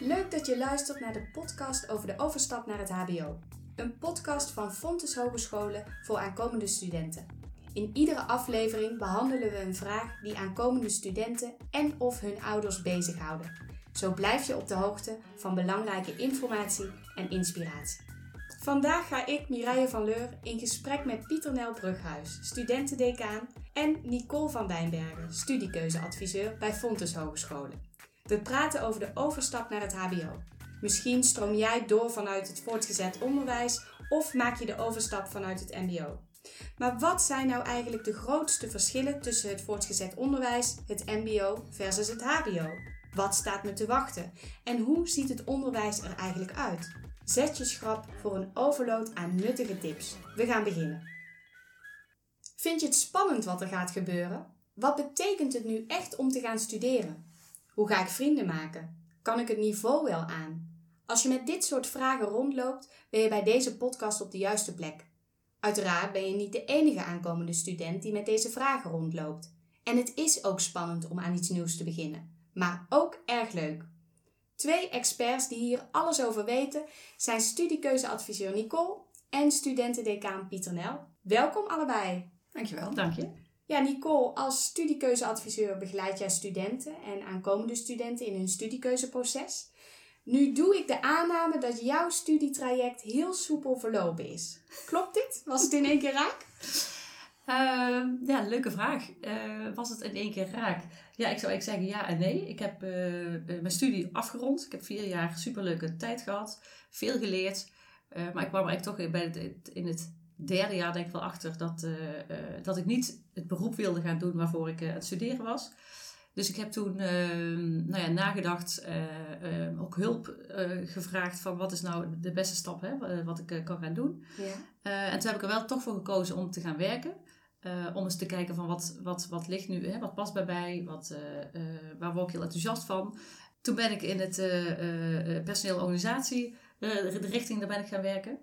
Leuk dat je luistert naar de podcast over de overstap naar het HBO. Een podcast van Fontes Hogescholen voor aankomende studenten. In iedere aflevering behandelen we een vraag die aankomende studenten en of hun ouders bezighouden. Zo blijf je op de hoogte van belangrijke informatie en inspiratie. Vandaag ga ik, Mireille van Leur, in gesprek met Pieter Nel Brughuis, studentendecaan, en Nicole van Wijnbergen, studiekeuzeadviseur bij Fontes Hogescholen. We praten over de overstap naar het HBO. Misschien stroom jij door vanuit het voortgezet onderwijs of maak je de overstap vanuit het MBO. Maar wat zijn nou eigenlijk de grootste verschillen tussen het voortgezet onderwijs, het MBO versus het HBO? Wat staat me te wachten? En hoe ziet het onderwijs er eigenlijk uit? Zet je schrap voor een overload aan nuttige tips. We gaan beginnen. Vind je het spannend wat er gaat gebeuren? Wat betekent het nu echt om te gaan studeren? Hoe ga ik vrienden maken? Kan ik het niveau wel aan? Als je met dit soort vragen rondloopt, ben je bij deze podcast op de juiste plek. Uiteraard ben je niet de enige aankomende student die met deze vragen rondloopt. En het is ook spannend om aan iets nieuws te beginnen, maar ook erg leuk. Twee experts die hier alles over weten zijn studiekeuzeadviseur Nicole en studentendecaan Pieter Nel. Welkom allebei. Dankjewel. Dank je. Ja, Nicole, als studiekeuzeadviseur begeleid jij studenten en aankomende studenten in hun studiekeuzeproces. Nu doe ik de aanname dat jouw studietraject heel soepel verlopen is. Klopt dit? Was het in één keer raak? Uh, ja, leuke vraag. Uh, was het in één keer raak? Ja, ik zou eigenlijk zeggen ja en nee. Ik heb uh, mijn studie afgerond. Ik heb vier jaar superleuke tijd gehad. Veel geleerd. maar ik kwam er eigenlijk toch bij het, in het derde jaar denk ik wel achter dat, dat ik niet het beroep wilde gaan doen waarvoor ik aan het studeren was. Dus ik heb toen ehm, nou ja, nagedacht, ook hulp gevraagd van wat is nou de beste stap hè, wat ik kan gaan doen. Ja. en toen heb ik er wel toch voor gekozen om te gaan werken. Om eens te kijken van wat, wat, wat ligt nu, hè, wat past bij mij, wat, waar word ik heel enthousiast van. Toen ben ik in het personeel organisatie, de richting, daar ben ik gaan werken.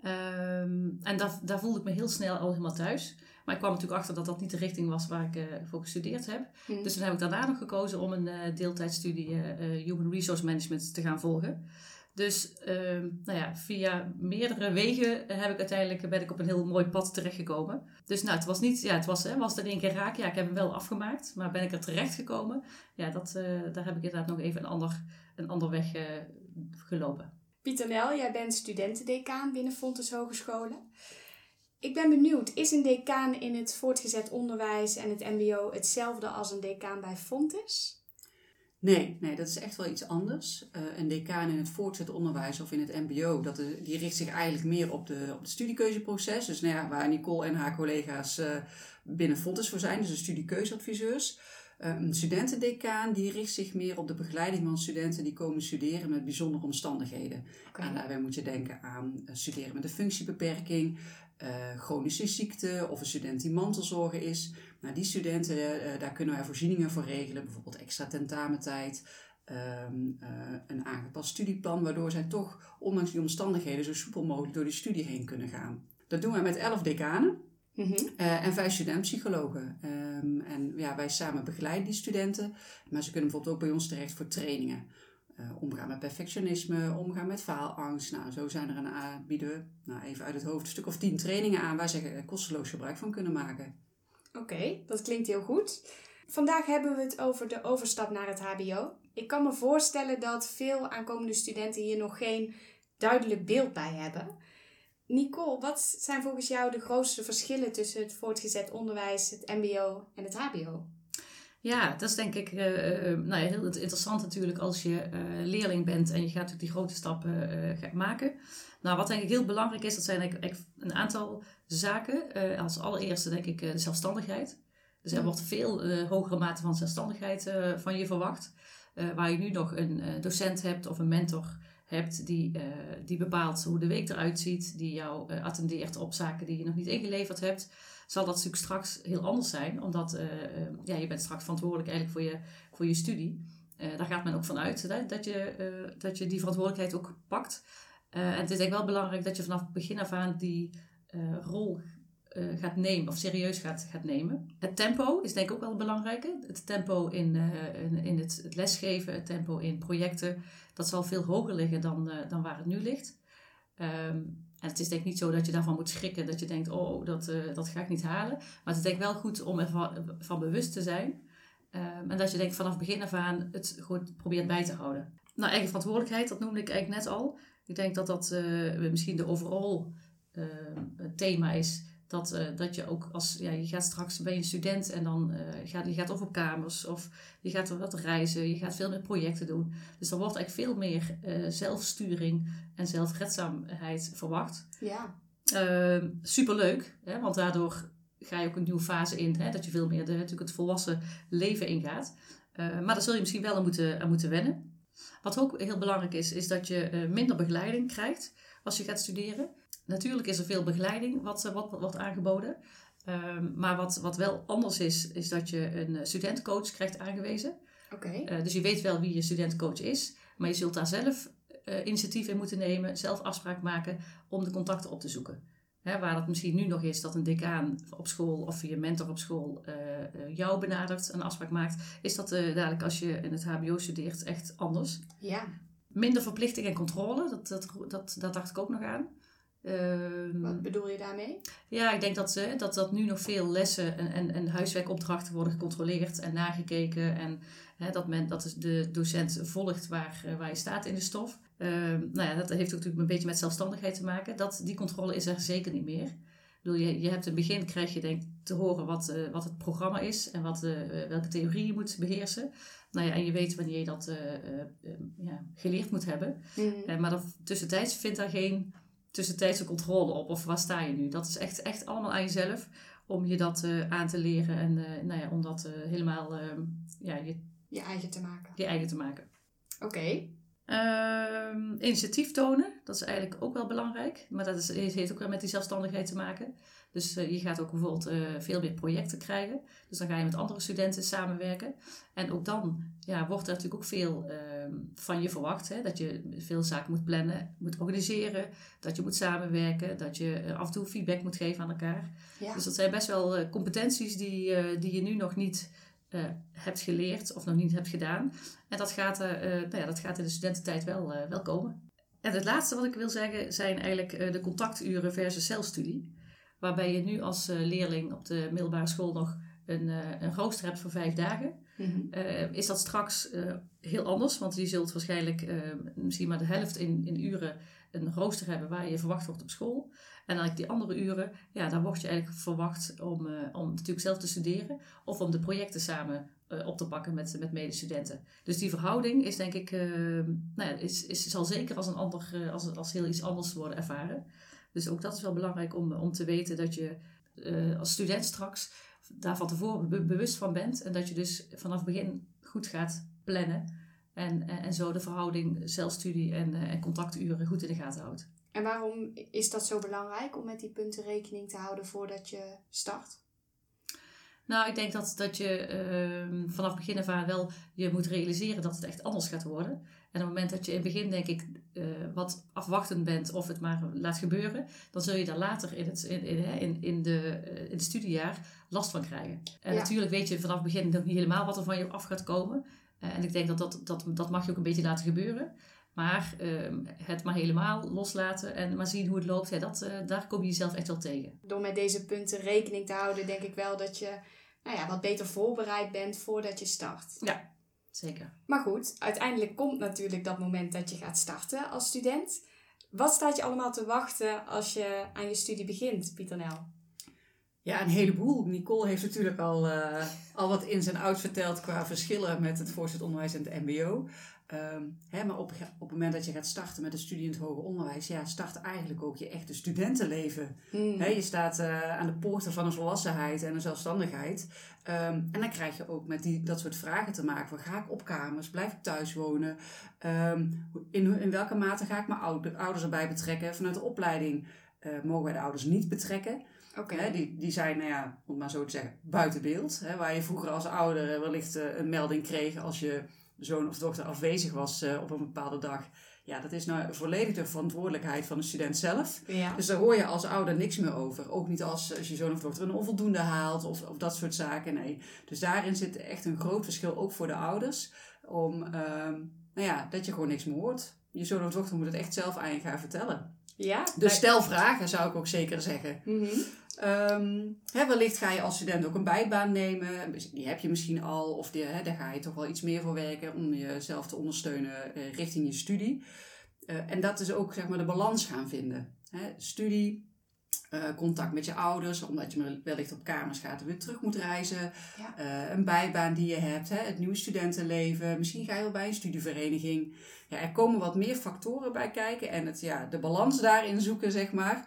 Ehm, en dat, daar voelde ik me heel snel al helemaal thuis. Maar ik kwam natuurlijk achter dat dat niet de richting was waar ik voor gestudeerd heb. Mm. Dus toen heb ik daarna nog gekozen om een deeltijdstudie Human Resource Management te gaan volgen. Dus ehm, nou ja, via meerdere wegen heb ik uiteindelijk ben ik op een heel mooi pad terechtgekomen. Dus nou, het was niet, ja, het was, hè, was het in één keer raak. Ja, ik heb hem wel afgemaakt, maar ben ik er terecht gekomen? Ja, dat, daar heb ik inderdaad nog even een ander, een ander weg gelopen. Pieter Nel, jij bent studentendecaan binnen Fontes Hogescholen. Ik ben benieuwd, is een decaan in het voortgezet onderwijs en het MBO hetzelfde als een decaan bij Fontes? Nee, nee, dat is echt wel iets anders. Uh, een decaan in het voortgezet onderwijs of in het MBO, dat die richt zich eigenlijk meer op, de, op het studiekeuzeproces. Dus nou ja, waar Nicole en haar collega's uh, binnen Fontes voor zijn, dus de studiekeuzeadviseurs. Uh, een studentendecaan die richt zich meer op de begeleiding van studenten die komen studeren met bijzondere omstandigheden. Okay. En daarbij moet je denken aan studeren met een functiebeperking, chronische ziekte of een student die mantelzorger is. Nou, die studenten, uh, daar kunnen wij voorzieningen voor regelen, bijvoorbeeld extra tentamentijd, um, uh, een aangepast studieplan, waardoor zij toch, ondanks die omstandigheden, zo soepel mogelijk door die studie heen kunnen gaan. Dat doen wij met elf decanen. Mm -hmm. en vijf studentpsychologen. Um, en ja, wij samen begeleiden die studenten. Maar ze kunnen bijvoorbeeld ook bij ons terecht voor trainingen. Uh, omgaan met perfectionisme, omgaan met faalangst. Nou, zo zijn er een aanbieden, nou even uit het hoofd, een stuk of tien trainingen aan waar ze kosteloos gebruik van kunnen maken. Oké, dat klinkt heel goed. Vandaag hebben we het over de overstap naar het HBO. Ik kan me voorstellen dat veel aankomende studenten hier nog geen duidelijk beeld bij hebben. Nicole, wat zijn volgens jou de grootste verschillen tussen het voortgezet onderwijs, het MBO en het HBO? Ja, dat is denk ik uh, nou ja, heel interessant natuurlijk als je leerling bent en je gaat die grote stappen maken. Nou, wat denk ik heel belangrijk is, dat zijn eigenlijk een aantal zaken. als allereerste denk ik de zelfstandigheid. Dus er wordt veel hogere mate van zelfstandigheid van je verwacht. waar je nu nog een docent hebt of een mentor hebt die, die bepaalt hoe de week eruit ziet, die jou attendeert op zaken die je nog niet ingeleverd hebt zal dat natuurlijk straks heel anders zijn. Omdat ja, je bent straks verantwoordelijk eigenlijk voor je, voor je studie. Daar gaat men ook vanuit hè, dat, je, uh, dat je die verantwoordelijkheid ook pakt. En het is eigenlijk wel belangrijk dat je vanaf het begin af aan die rol eh, gaat nemen, of serieus gaat, gaat nemen. Het tempo is denk ik ook wel belangrijk. Het tempo in, in, in het, lesgeven, het tempo in projecten, dat zal veel hoger liggen dan, dan waar het nu ligt. Um, en het is denk ik niet zo dat je daarvan moet schrikken, dat je denkt, oh, dat, dat ga ik niet halen. Maar het is denk ik wel goed om ervan van bewust te zijn. Um, en dat je denkt vanaf begin af aan het gewoon probeert bij te houden. Nou, eigen verantwoordelijkheid, dat noemde ik eigenlijk net al. Ik denk dat dat misschien de overall thema is dat, uh, dat je ook als, ja, je gaat straks, ben je een student en dan gaat je gaat of op kamers of je gaat wat reizen, je gaat veel meer projecten doen. Dus er wordt eigenlijk veel meer zelfsturing en zelfredzaamheid verwacht. Ja. Ehm, superleuk, hè, want daardoor ga je ook een nieuwe fase in, hè, dat je veel meer de, natuurlijk het volwassen leven ingaat. maar daar zul je misschien wel aan moeten, aan moeten wennen. Wat ook heel belangrijk is, is dat je minder begeleiding krijgt als je gaat studeren. Natuurlijk is er veel begeleiding wat, wat, wat wordt aangeboden. Um, maar wat, wat wel anders is, is dat je een studentcoach krijgt aangewezen. Oké. Okay. Uh, dus je weet wel wie je studentcoach is, maar je zult daar zelf uh, initiatief in moeten nemen, zelf afspraak maken om de contacten op te zoeken. Waar het misschien nu nog is dat een decaan op school of je mentor op school uh, jou benadert, een afspraak maakt, is dat dadelijk als je in het HBO studeert echt anders. Ja. Minder verplichting en controle, dat, dat, dat, dat dacht ik ook nog aan. Um, Wat bedoel je daarmee? Ja, ik denk dat, ze, dat, dat nu nog veel lessen en, en, en huiswerkopdrachten worden gecontroleerd en nagekeken. En hè, dat, men, dat de docent volgt waar, waar je staat in de stof. Um, nou ja, dat heeft ook natuurlijk een beetje met zelfstandigheid te maken. Dat, die controle is er zeker niet meer. Bedoel, je, je hebt in het begin krijg je denk te horen wat, uh, wat het programma is en wat, uh, welke theorie je moet beheersen. Nou ja, en je weet wanneer je dat ja, geleerd moet hebben. Mm -hmm. maar dat, tussentijds vindt daar geen tussentijdse controle op. Of waar sta je nu? Dat is echt, echt allemaal aan jezelf om je dat aan te leren en nou ja, om dat helemaal ja, je, je eigen te maken. Je eigen te maken. Oké. Okay. Ehm, initiatief tonen, dat is eigenlijk ook wel belangrijk. Maar dat is, heeft ook wel met die zelfstandigheid te maken. Dus uh, je gaat ook bijvoorbeeld uh, veel meer projecten krijgen. Dus dan ga je met andere studenten samenwerken. En ook dan ja, wordt er natuurlijk ook veel uh, van je verwacht. Hè? Dat je veel zaken moet plannen, moet organiseren. Dat je moet samenwerken. Dat je eh, af en toe feedback moet geven aan elkaar. Ja. Dus dat zijn best wel competenties die, die je nu nog niet hebt geleerd of nog niet hebt gedaan. En dat gaat, nou ja, dat gaat in de studententijd wel, wel komen. En het laatste wat ik wil zeggen zijn eigenlijk de contacturen versus zelfstudie. Waarbij je nu als uh, leerling op de middelbare school nog een, uh, een rooster hebt voor vijf dagen. Mm -hmm. uh, is dat straks heel anders, want je zult waarschijnlijk misschien maar de helft in, in uren een rooster hebben waar je verwacht wordt op school. En eigenlijk die andere uren, ja, daar word je eigenlijk verwacht om, om natuurlijk zelf te studeren of om de projecten samen op te pakken met, met medestudenten. Dus die verhouding is denk ik, nou ja, is, is, zal zeker als, een ander, als, als heel iets anders worden ervaren. Dus ook dat is wel belangrijk om, om te weten dat je als student straks daar van tevoren be bewust van bent. En dat je dus vanaf het begin goed gaat plannen. En, en, zo de verhouding zelfstudie en, en contacturen goed in de gaten houdt. En waarom is dat zo belangrijk om met die punten rekening te houden voordat je start? Nou, ik denk dat, dat je uh, vanaf begin af aan wel je moet realiseren dat het echt anders gaat worden. En op het moment dat je in het begin, denk ik, uh, wat afwachtend bent of het maar laat gebeuren, dan zul je daar later in het, in, in, in, in, de, uh, in het studiejaar last van krijgen. En Ja. natuurlijk weet je vanaf het begin nog niet helemaal wat er van je af gaat komen. Uh, en ik denk dat dat, dat dat mag je ook een beetje laten gebeuren. Maar ehm, het maar helemaal loslaten en maar zien hoe het loopt, ja, dat, eh, daar kom je jezelf echt wel tegen. Door met deze punten rekening te houden, denk ik wel dat je nou ja, wat beter voorbereid bent voordat je start. Zeker. Maar goed, uiteindelijk komt natuurlijk dat moment dat je gaat starten als student. Wat staat je allemaal te wachten als je aan je studie begint, Pieter Nel? Ja, een heleboel. Nicole heeft natuurlijk al, uh, al wat ins en outs verteld qua verschillen met het voortgezet onderwijs en het MBO. Um, hè, maar op, op het moment dat je gaat starten met een studie in het hoger onderwijs, ja, start eigenlijk ook je echte studentenleven. Hmm. Hè, je staat uh, aan de poorten van een volwassenheid en een zelfstandigheid. Um, en dan krijg je ook met die, dat soort vragen te maken. Van, ga ik op kamers? Blijf ik thuis wonen? Um, in, in welke mate ga ik mijn ouders erbij betrekken? Vanuit de opleiding uh, mogen wij de ouders niet betrekken. Hè, die, die zijn, nou ja, om het maar zo te zeggen, buiten beeld. Hè, waar je vroeger als ouder wellicht uh, een melding kreeg als je zoon of dochter afwezig was uh, op een bepaalde dag. Ja, dat is nou volledig de verantwoordelijkheid van de student zelf. Ja. Dus daar hoor je als ouder niks meer over. Ook niet als, als je zoon of dochter een onvoldoende haalt of, of dat soort zaken. Nee. Dus daarin zit echt een groot verschil, ook voor de ouders. Om, ehm, nou ja, dat je gewoon niks meer hoort. Je zoon of dochter moet het echt zelf aan je gaan vertellen. Ja. Dus stel vragen, zou ik ook zeker zeggen. Mhm. Ehm, hè, wellicht ga je als student ook een bijbaan nemen. Die heb je misschien al. Of die, hè, daar ga je toch wel iets meer voor werken om jezelf te ondersteunen eh, richting je studie. Eh, en dat is ook zeg maar de balans gaan vinden. Hè, studie, eh, contact met je ouders, omdat je wellicht op kamers gaat en weer terug moet reizen. Ja. Een bijbaan die je hebt, hè, het nieuwe studentenleven. Misschien ga je wel bij een studievereniging. Ja, er komen wat meer factoren bij kijken. En het, ja, de balans daarin zoeken, zeg maar.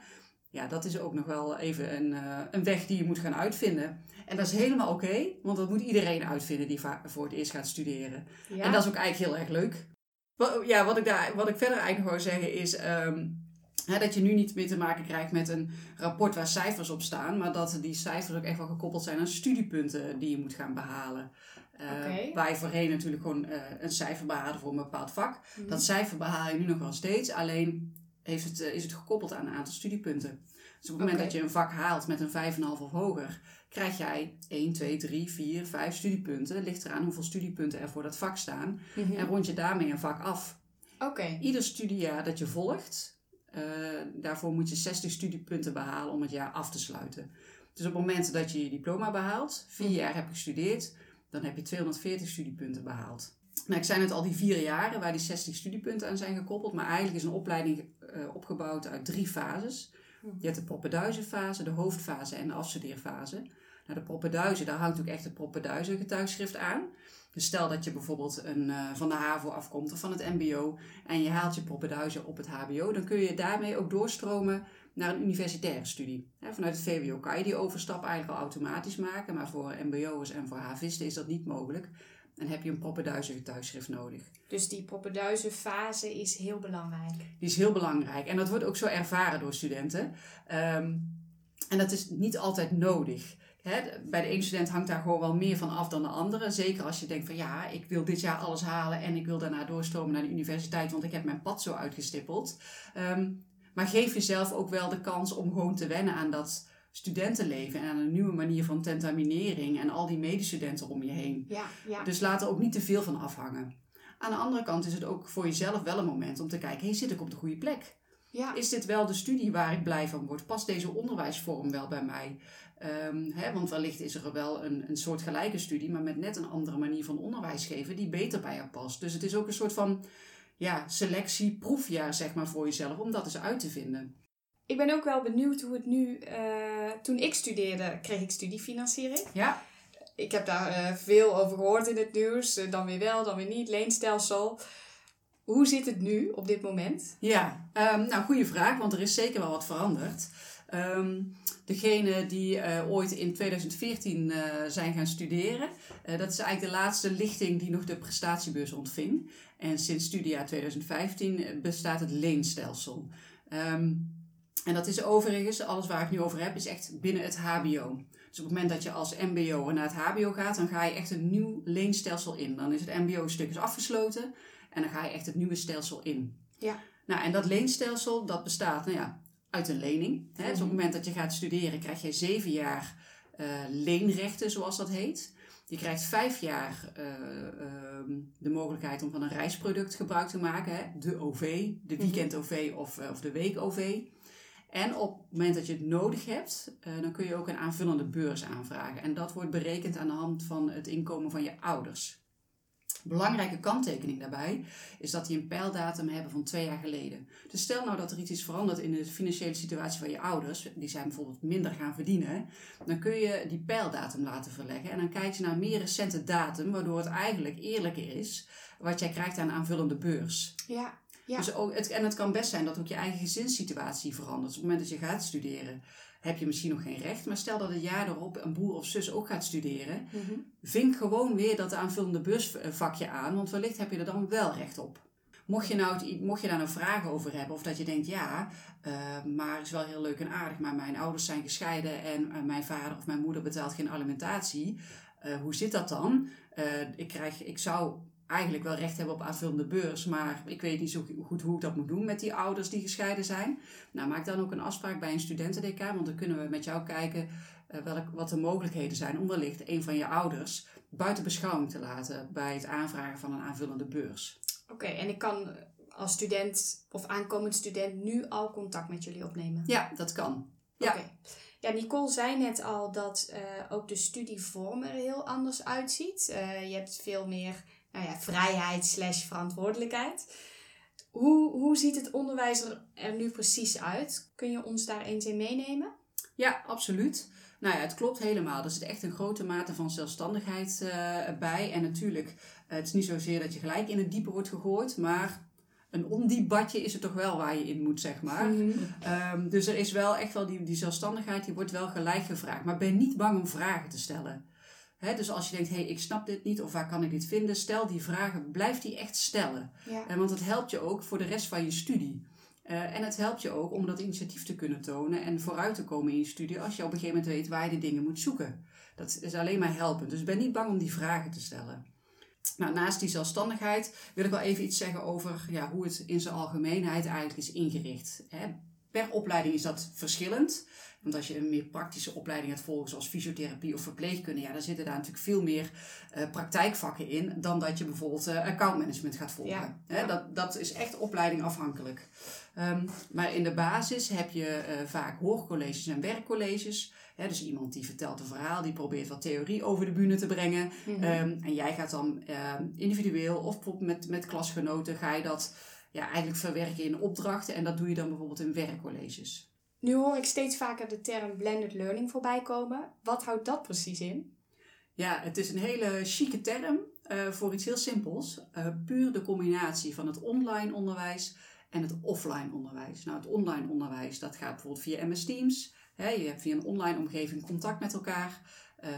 Ja, dat is ook nog wel even een, eh, een weg die je moet gaan uitvinden. En dat is helemaal oké, want dat moet iedereen uitvinden die voor het eerst gaat studeren. Ja. En dat is ook eigenlijk heel erg leuk. Wat, ja, wat ik, daar, wat ik verder eigenlijk wil zeggen is ehm, hè, dat je nu niet meer te maken krijgt met een rapport waar cijfers op staan, maar dat die cijfers ook echt wel gekoppeld zijn aan studiepunten die je moet gaan behalen. Eh, Oké. Waar je voorheen natuurlijk gewoon eh, een cijfer behaalde voor een bepaald vak. Mhm. Dat cijfer behaal je nu nog wel steeds, alleen heeft het, eh, is het gekoppeld aan een aantal studiepunten. Dus op het moment dat je een vak haalt met een 5,5 of hoger, krijg jij 1, 2, 3, 4, 5 studiepunten. Ligt eraan hoeveel studiepunten er voor dat vak staan. Mhm. En rond je daarmee een vak af. Oké. Ieder studiejaar dat je volgt, eh, daarvoor moet je 60 studiepunten behalen om het jaar af te sluiten. Dus op het moment dat je je diploma behaalt, vier Mhm. jaar heb gestudeerd, dan heb je 240 studiepunten behaald. Nou, ik zei net al die vier jaren waar die 60 studiepunten aan zijn gekoppeld, maar eigenlijk is een opleiding eh, opgebouwd uit drie fases. Mhm. Je hebt de proppenduizenfase, de hoofdfase en de afstudeerfase. Nou, de proppenduizen, daar hangt ook echt het proppenduizen getuigschrift aan. Dus stel dat je bijvoorbeeld een, eh, van de HAVO afkomt of van het MBO en je haalt je proppenduizen op het HBO, dan kun je daarmee ook doorstromen naar een universitaire studie. Vanuit het VWO kan je die overstap eigenlijk al automatisch maken, maar voor MBO'ers en voor havisten is dat niet mogelijk. En heb je een proppenduizen getuigschrift nodig. Dus die poppenduizenfase is heel belangrijk. Die is heel belangrijk. En dat wordt ook zo ervaren door studenten. Ehm, en dat is niet altijd nodig. Bij de ene student hangt daar gewoon wel meer van af dan de andere. Zeker als je denkt van ja, ik wil dit jaar alles halen en ik wil daarna doorstromen naar de universiteit, want ik heb mijn pad zo uitgestippeld. Ehm, maar geef jezelf ook wel de kans om gewoon te wennen aan dat studentenleven en aan een nieuwe manier van tentaminering en al die medestudenten om je heen. Ja, ja. Dus laat er ook niet te veel van afhangen. Aan de andere kant is het ook voor jezelf wel een moment om te kijken: hey, zit ik op de goede plek? ja. Is dit wel de studie waar ik blij van word? Past deze onderwijsvorm wel bij mij? Ehm, hè, want wellicht is er wel een, een soort gelijke studie, maar met net een andere manier van onderwijs geven die beter bij jou past. Dus het is ook een soort van ja, selectie, proefjaar zeg maar voor jezelf om dat eens uit te vinden. Ik ben ook wel benieuwd hoe het nu... eh, toen ik studeerde, kreeg ik studiefinanciering. Ja, Ik heb daar eh, veel over gehoord in het nieuws. Eh, dan weer wel, dan weer niet. Leenstelsel. Hoe zit het nu op dit moment? Ja, ehm, nou goede vraag, want er is zeker wel wat veranderd. Ehm degene die ooit in 2014 eh, zijn gaan studeren, dat is eigenlijk de laatste lichting die nog de prestatiebeurs ontving. En sinds studiejaar 2015 bestaat het leenstelsel. Ehm, en dat is overigens, alles waar ik nu over heb, is echt binnen het HBO. Dus op het moment dat je als MBO naar het HBO gaat, dan ga je echt een nieuw leenstelsel in. Dan is het MBO-stuk is afgesloten en dan ga je echt het nieuwe stelsel in. Ja. Nou, en dat leenstelsel, dat bestaat, nou ja, uit een lening. Hè? Dus op het moment dat je gaat studeren, krijg je zeven jaar eh, leenrechten, zoals dat heet. Je krijgt vijf jaar eh, ehm, de mogelijkheid om van een reisproduct gebruik te maken. Hè? De OV, de weekend-OV of, eh, of de week-OV. En op het moment dat je het nodig hebt, eh, dan kun je ook een aanvullende beurs aanvragen. En dat wordt berekend aan de hand van het inkomen van je ouders. Belangrijke kanttekening daarbij is dat die een pijldatum hebben van twee jaar geleden. Dus stel nou dat er iets is veranderd in de financiële situatie van je ouders, die zijn bijvoorbeeld minder gaan verdienen, dan kun je die pijldatum laten verleggen en dan kijk je naar meer recente datum, waardoor het eigenlijk eerlijker is wat jij krijgt aan aanvullende beurs. Ja, ja. Dus ook, het, en het kan best zijn dat ook je eigen gezinssituatie verandert. Dus op het moment dat je gaat studeren, heb je misschien nog geen recht. Maar stel dat het jaar erop een broer of zus ook gaat studeren. Mhm. Vink gewoon weer dat aanvullende beursvakje aan, want wellicht heb je er dan wel recht op. Mocht je, nou, mocht je daar nou vragen over hebben, of dat je denkt, ja, eh, maar het is wel heel leuk en aardig, maar mijn ouders zijn gescheiden en eh, mijn vader of mijn moeder betaalt geen alimentatie. Eh, hoe zit dat dan? Ik, krijg, ik zou eigenlijk wel recht hebben op aanvullende beurs, maar ik weet niet zo goed hoe ik dat moet doen met die ouders die gescheiden zijn. Nou, maak dan ook een afspraak bij een studentendk, want dan kunnen we met jou kijken uh, welk, wat de mogelijkheden zijn om wellicht een van je ouders buiten beschouwing te laten bij het aanvragen van een aanvullende beurs. Oké, en ik kan als student of aankomend student nu al contact met jullie opnemen? Ja, dat kan. Ja. Oké. Ja, Nicole zei net al dat uh, ook de studievorm er heel anders uitziet. Uh, je hebt veel meer nou ja, vrijheid slash verantwoordelijkheid. Hoe, hoe ziet het onderwijs er nu precies uit? Kun je ons daar eens in meenemen? Ja, absoluut. Nou ja, het klopt helemaal. Er zit echt een grote mate van zelfstandigheid uh, bij. En natuurlijk, het is niet zozeer dat je gelijk in het diepe wordt gegooid, maar een ondiep badje is het toch wel waar je in moet, zeg maar. Mm -hmm. dus er is wel echt wel die, die zelfstandigheid, die wordt wel gelijk gevraagd. Maar ben niet bang om vragen te stellen. He, dus als je denkt, hé, hey, ik snap dit niet of waar kan ik dit vinden, stel die vragen, blijf die echt stellen. Ja. Uh, want het helpt je ook voor de rest van je studie. Uh, en het helpt je ook om dat initiatief te kunnen tonen en vooruit te komen in je studie als je op een gegeven moment weet waar je de dingen moet zoeken. Dat is alleen maar helpen. Dus ben niet bang om die vragen te stellen. Nou, naast die zelfstandigheid wil ik wel even iets zeggen over ja, hoe het in zijn algemeenheid eigenlijk is ingericht. Hè. Per opleiding is dat verschillend. Want als je een meer praktische opleiding hebt volgen, zoals fysiotherapie of verpleegkunde, ja, dan zitten daar natuurlijk veel meer uh, praktijkvakken in dan dat je bijvoorbeeld uh, accountmanagement gaat volgen. Ja, dat, dat is echt opleiding afhankelijk. Um, maar in de basis heb je uh, vaak hoorcolleges en werkcolleges. Dus iemand die vertelt een verhaal, die probeert wat theorie over de bühne te brengen. Mm -hmm. um, en jij gaat dan individueel of met, met klasgenoten ga je dat ja, eigenlijk verwerken in opdrachten. En dat doe je dan bijvoorbeeld in werkcolleges. Nu hoor ik steeds vaker de term blended learning voorbij komen. Wat houdt dat precies in? Ja, het is een hele chique term uh, voor iets heel simpels. Uh, puur de combinatie van het online onderwijs en het offline onderwijs. Nou, het online onderwijs, dat gaat bijvoorbeeld via MS Teams. Hè, je hebt via een online omgeving contact met elkaar. Uh,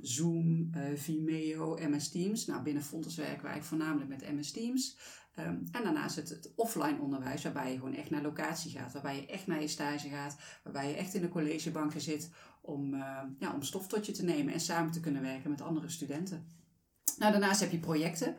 Zoom, Vimeo, MS Teams. Nou, binnen Fontes werken wij voornamelijk met MS Teams. Um, en daarnaast het, het, offline onderwijs, waarbij je gewoon echt naar locatie gaat, waarbij je echt naar je stage gaat, waarbij je echt in de collegebanken zit om, uh, ja, om stof tot je te nemen en samen te kunnen werken met andere studenten. Nou, daarnaast heb je projecten.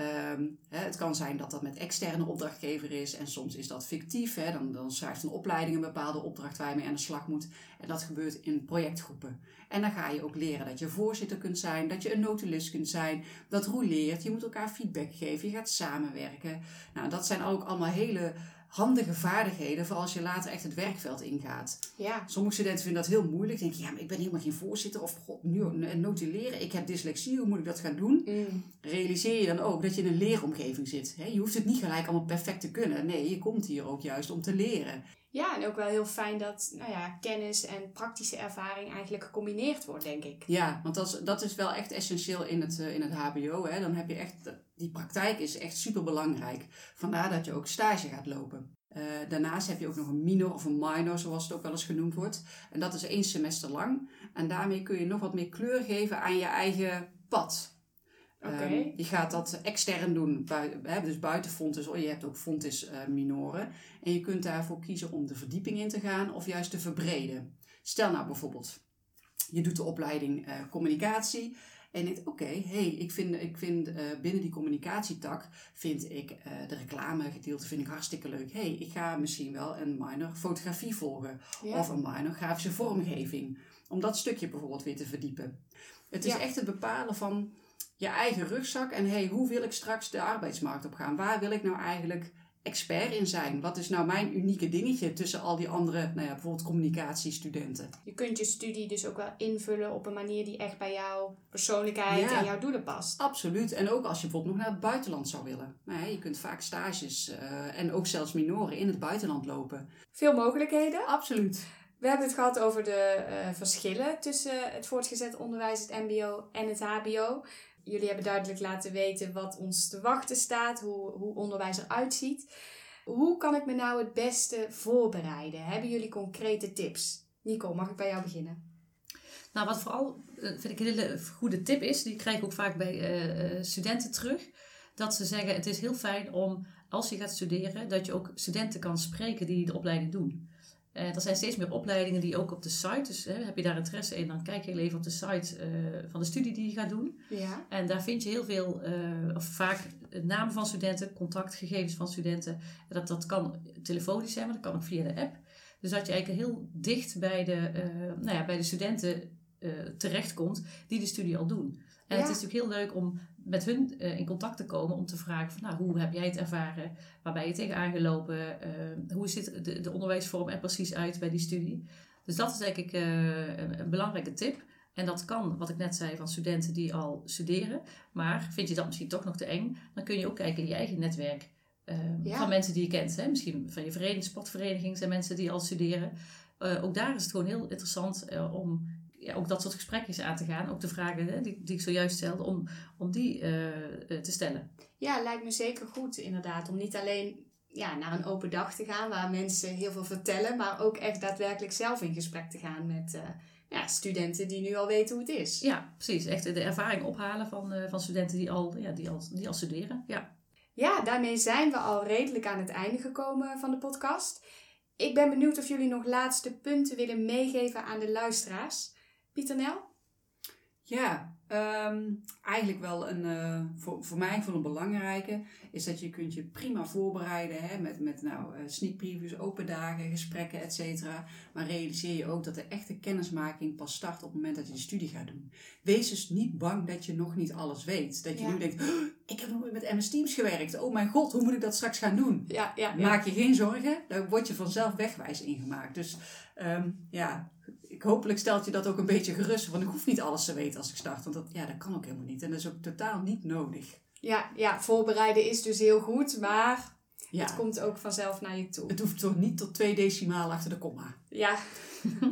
Um, hè, het kan zijn dat dat met externe opdrachtgever is en soms is dat fictief. Hè. Dan, dan schrijft een opleiding een bepaalde opdracht waar je mee aan de slag moet. En dat gebeurt in projectgroepen. En dan ga je ook leren dat je voorzitter kunt zijn, dat je een notulist kunt zijn, dat roleert. Je moet elkaar feedback geven, je gaat samenwerken. Nou, dat zijn ook allemaal hele handige vaardigheden voor als je later echt het werkveld ingaat. Ja. Sommige studenten vinden dat heel moeilijk. Denken, ja, maar ik ben helemaal geen voorzitter of god, nu notuleren. Ik heb dyslexie, hoe moet ik dat gaan doen? Mm. Realiseer je dan ook dat je in een leeromgeving zit. Je hoeft het niet gelijk allemaal perfect te kunnen. Nee, je komt hier ook juist om te leren. Ja, en ook wel heel fijn dat nou ja, kennis en praktische ervaring eigenlijk gecombineerd wordt, denk ik. Ja, want dat is, dat is wel echt essentieel in het, in het HBO. Hè. Dan heb je echt, die praktijk is echt super belangrijk. Vandaar dat je ook stage gaat lopen. Uh, daarnaast heb je ook nog een minor of een minor, zoals het ook wel eens genoemd wordt. En dat is één semester lang. En daarmee kun je nog wat meer kleur geven aan je eigen pad. Okay. Um, je gaat dat extern doen, bui, hè, dus buiten Fontis. Je hebt ook Fontis uh, minoren. En je kunt daarvoor kiezen om de verdieping in te gaan of juist te verbreden. Stel nou bijvoorbeeld, je doet de opleiding uh, communicatie. En je denkt, oké, okay, hey, ik vind, ik vind uh, binnen die communicatietak vind ik uh, de reclamegedeelte vind ik hartstikke leuk. hey, ik ga misschien wel een minor fotografie volgen. Ja. Of een minor grafische vormgeving. Om dat stukje bijvoorbeeld weer te verdiepen. Het is ja. echt het bepalen van je eigen rugzak en hey, hoe wil ik straks de arbeidsmarkt op gaan? Waar wil ik nou eigenlijk expert in zijn? Wat is nou mijn unieke dingetje tussen al die andere, nou ja, bijvoorbeeld communicatiestudenten? Je kunt je studie dus ook wel invullen op een manier die echt bij jouw persoonlijkheid ja, en jouw doelen past. Absoluut. En ook als je bijvoorbeeld nog naar het buitenland zou willen. Nou je kunt vaak stages uh, en ook zelfs minoren in het buitenland lopen. Veel mogelijkheden. Absoluut. We hebben het gehad over de uh, verschillen tussen het voortgezet onderwijs, het MBO en het HBO jullie hebben duidelijk laten weten wat ons te wachten staat, hoe, hoe onderwijs eruit ziet. Hoe kan ik me nou het beste voorbereiden? Hebben jullie concrete tips? Nico, mag ik bij jou beginnen? Nou, wat vooral vind ik een hele goede tip is, die krijg ik ook vaak bij uh, studenten terug. Dat ze zeggen: Het is heel fijn om als je gaat studeren, dat je ook studenten kan spreken die de opleiding doen. Uh, er zijn steeds meer opleidingen die ook op de site, dus hè, heb je daar interesse in, dan kijk je even op de site uh, van de studie die je gaat doen. Ja. En daar vind je heel veel, uh, of vaak namen van studenten, contactgegevens van studenten. Dat, dat kan telefonisch zijn, maar dat kan ook via de app. Dus dat je eigenlijk heel dicht bij de, nou ja, bij de studenten terechtkomt die de studie al doen. En Ja. het is natuurlijk heel leuk om met hun eh, in contact te komen om te vragen van, nou, hoe heb jij het ervaren? Waar ben je tegenaan gelopen? Eh, hoe ziet de, de onderwijsvorm er precies uit bij die studie? Dus dat is denk ik eh, een, een belangrijke tip. En dat kan, wat ik net zei, van studenten die al studeren. Maar vind je dat misschien toch nog te eng? Dan kun je ook kijken in je eigen netwerk. eh, Ja. Van mensen die je kent. Hè? Misschien van je vereniging, sportvereniging zijn mensen die al studeren. Ook daar is het gewoon heel interessant om ja, ook dat soort gesprekjes aan te gaan. Ook de vragen hè, die, die ik zojuist stelde, om, om die eh, eh, te stellen. Ja, lijkt me zeker goed inderdaad. Om niet alleen ja, naar een open dag te gaan waar mensen heel veel vertellen, maar ook echt daadwerkelijk zelf in gesprek te gaan met eh, ja, studenten die nu al weten hoe het is. Ja, precies. Echt de ervaring ophalen van, van studenten die al, ja, die, al, die al studeren. Ja. Ja, daarmee zijn we al redelijk aan het einde gekomen van de podcast. Ik ben benieuwd of jullie nog laatste punten willen meegeven aan de luisteraars. Pieter Nel? Ja, ehm, eigenlijk wel een, eh, voor, voor mij voor een belangrijke, is dat je kunt je prima voorbereiden hè, met, met nou, eh, sneak previews, open dagen, gesprekken, et cetera. Maar realiseer je ook dat de echte kennismaking pas start op het moment dat je de studie gaat doen. Wees dus niet bang dat je nog niet alles weet. Dat je Ja. nu denkt, "Oh, ik heb nog nooit met MS Teams gewerkt. Oh mijn god, hoe moet ik dat straks gaan doen? Ja, ja, Maak je geen zorgen, daar word je vanzelf wegwijs ingemaakt. Dus ehm, ja, ik hopelijk stelt je dat ook een beetje gerust. Want ik hoef niet alles te weten als ik start. Want dat, ja, dat kan ook helemaal niet. En dat is ook totaal niet nodig. ja, ja, voorbereiden is dus heel goed, maar Ja, het komt ook vanzelf naar je toe. het hoeft toch niet tot twee decimalen achter de komma. Ja,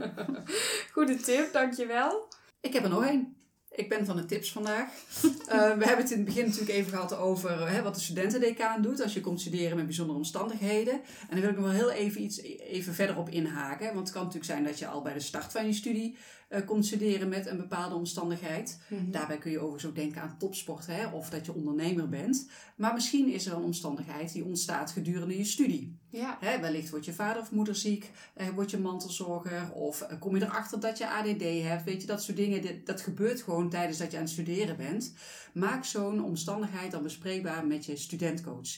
goede tip, dankjewel. Ik heb er nog één. Ik ben van de tips vandaag. Eh, we hebben het in het begin natuurlijk even gehad over eh, hè, wat de studentendecaan doet als je komt studeren met bijzondere omstandigheden. En daar wil ik nog wel heel even iets even verder op inhaken. Want het kan natuurlijk zijn dat je al bij de start van je studie eh, komt studeren met een bepaalde omstandigheid. Daarbij kun je overigens ook denken aan topsport hè, of dat je ondernemer bent. Maar misschien is er een omstandigheid die ontstaat gedurende je studie. Ja, Hè, wellicht wordt je vader of moeder ziek, eh, word je mantelzorger of eh, kom je erachter dat je ADD hebt. Weet je, dat soort dingen, dit- dat gebeurt gewoon tijdens dat je aan het studeren bent. Maak zo'n omstandigheid dan bespreekbaar met je studentcoach.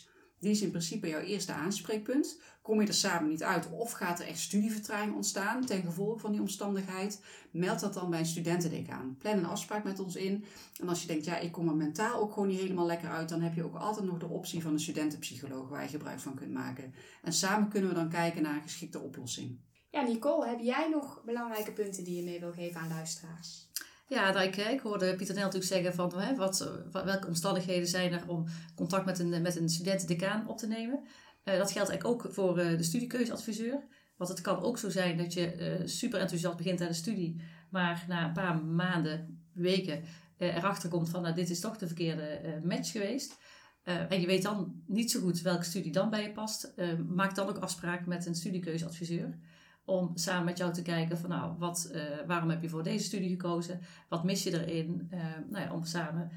Die is in principe jouw eerste aanspreekpunt. Kom je er samen niet uit of gaat er echt studievertraging ontstaan ten gevolge van die omstandigheid, meld dat dan bij een studentendecaan. Plan een afspraak met ons in. En als je denkt, ja, ik kom er mentaal ook gewoon niet helemaal lekker uit, dan heb je ook altijd nog de optie van een studentenpsycholoog waar je gebruik van kunt maken. En samen kunnen we dan kijken naar een geschikte oplossing. ja Nicole, heb jij nog belangrijke punten die je mee wil geven aan luisteraars? Ja, ik, ik hoorde Pieter Nel natuurlijk zeggen van hè, wat, wat- welke omstandigheden zijn er om contact met een, met een studentendecaan op te nemen. Eh, dat geldt eigenlijk ook voor eh, de studiekeuzeadviseur. Want het kan ook zo zijn dat je eh, super enthousiast begint aan de studie, maar na een paar maanden, weken erachter komt van nou, dit is toch de verkeerde match geweest. En je weet dan niet zo goed welke studie dan bij je past. Maak dan ook afspraak met een studiekeuzeadviseur. Om samen met jou te kijken van nou, wat, waarom heb je voor deze studie gekozen? Wat mis je erin? Nou ja, om samen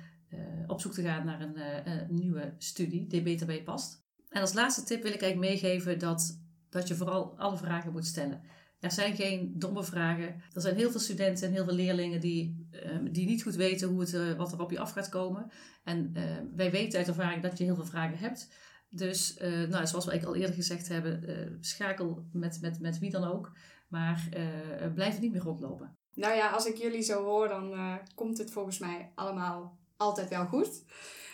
op zoek te gaan naar een nieuwe studie die beter bij je past. En als laatste tip wil ik eigenlijk meegeven dat, dat je vooral alle vragen moet stellen. Er zijn geen domme vragen. Er zijn heel veel studenten en heel veel leerlingen die, eh, die niet goed weten hoe het, eh, wat er op je af gaat komen. En eh, wij weten uit ervaring dat je heel veel vragen hebt. Dus eh, nou, zoals we al eerder gezegd hebben, eh, schakel met, met, met wie dan ook. Maar blijf niet meer rondlopen. Nou ja, als ik jullie zo hoor, dan komt het volgens mij allemaal altijd wel goed.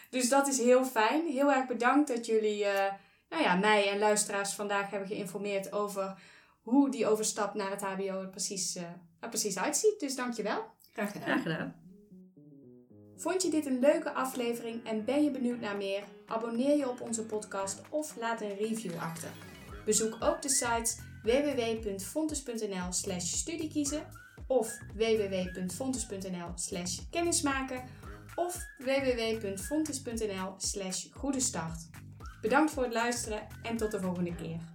Dus dat is heel fijn. Heel erg bedankt dat jullie eh, nou ja, mij en luisteraars vandaag hebben geïnformeerd over hoe die overstap naar het HBO er precies, eh, er precies uitziet. Dus dankjewel. Graag gedaan. Graag gedaan. Vond je dit een leuke aflevering en ben je benieuwd naar meer? Abonneer je op onze podcast of laat een review achter. Bezoek ook de sites www.fontes.nl studiekiezen of www.fontes.nl slash kennismaken of www.fontes.nl slash goede start. Bedankt voor het luisteren en tot de volgende keer.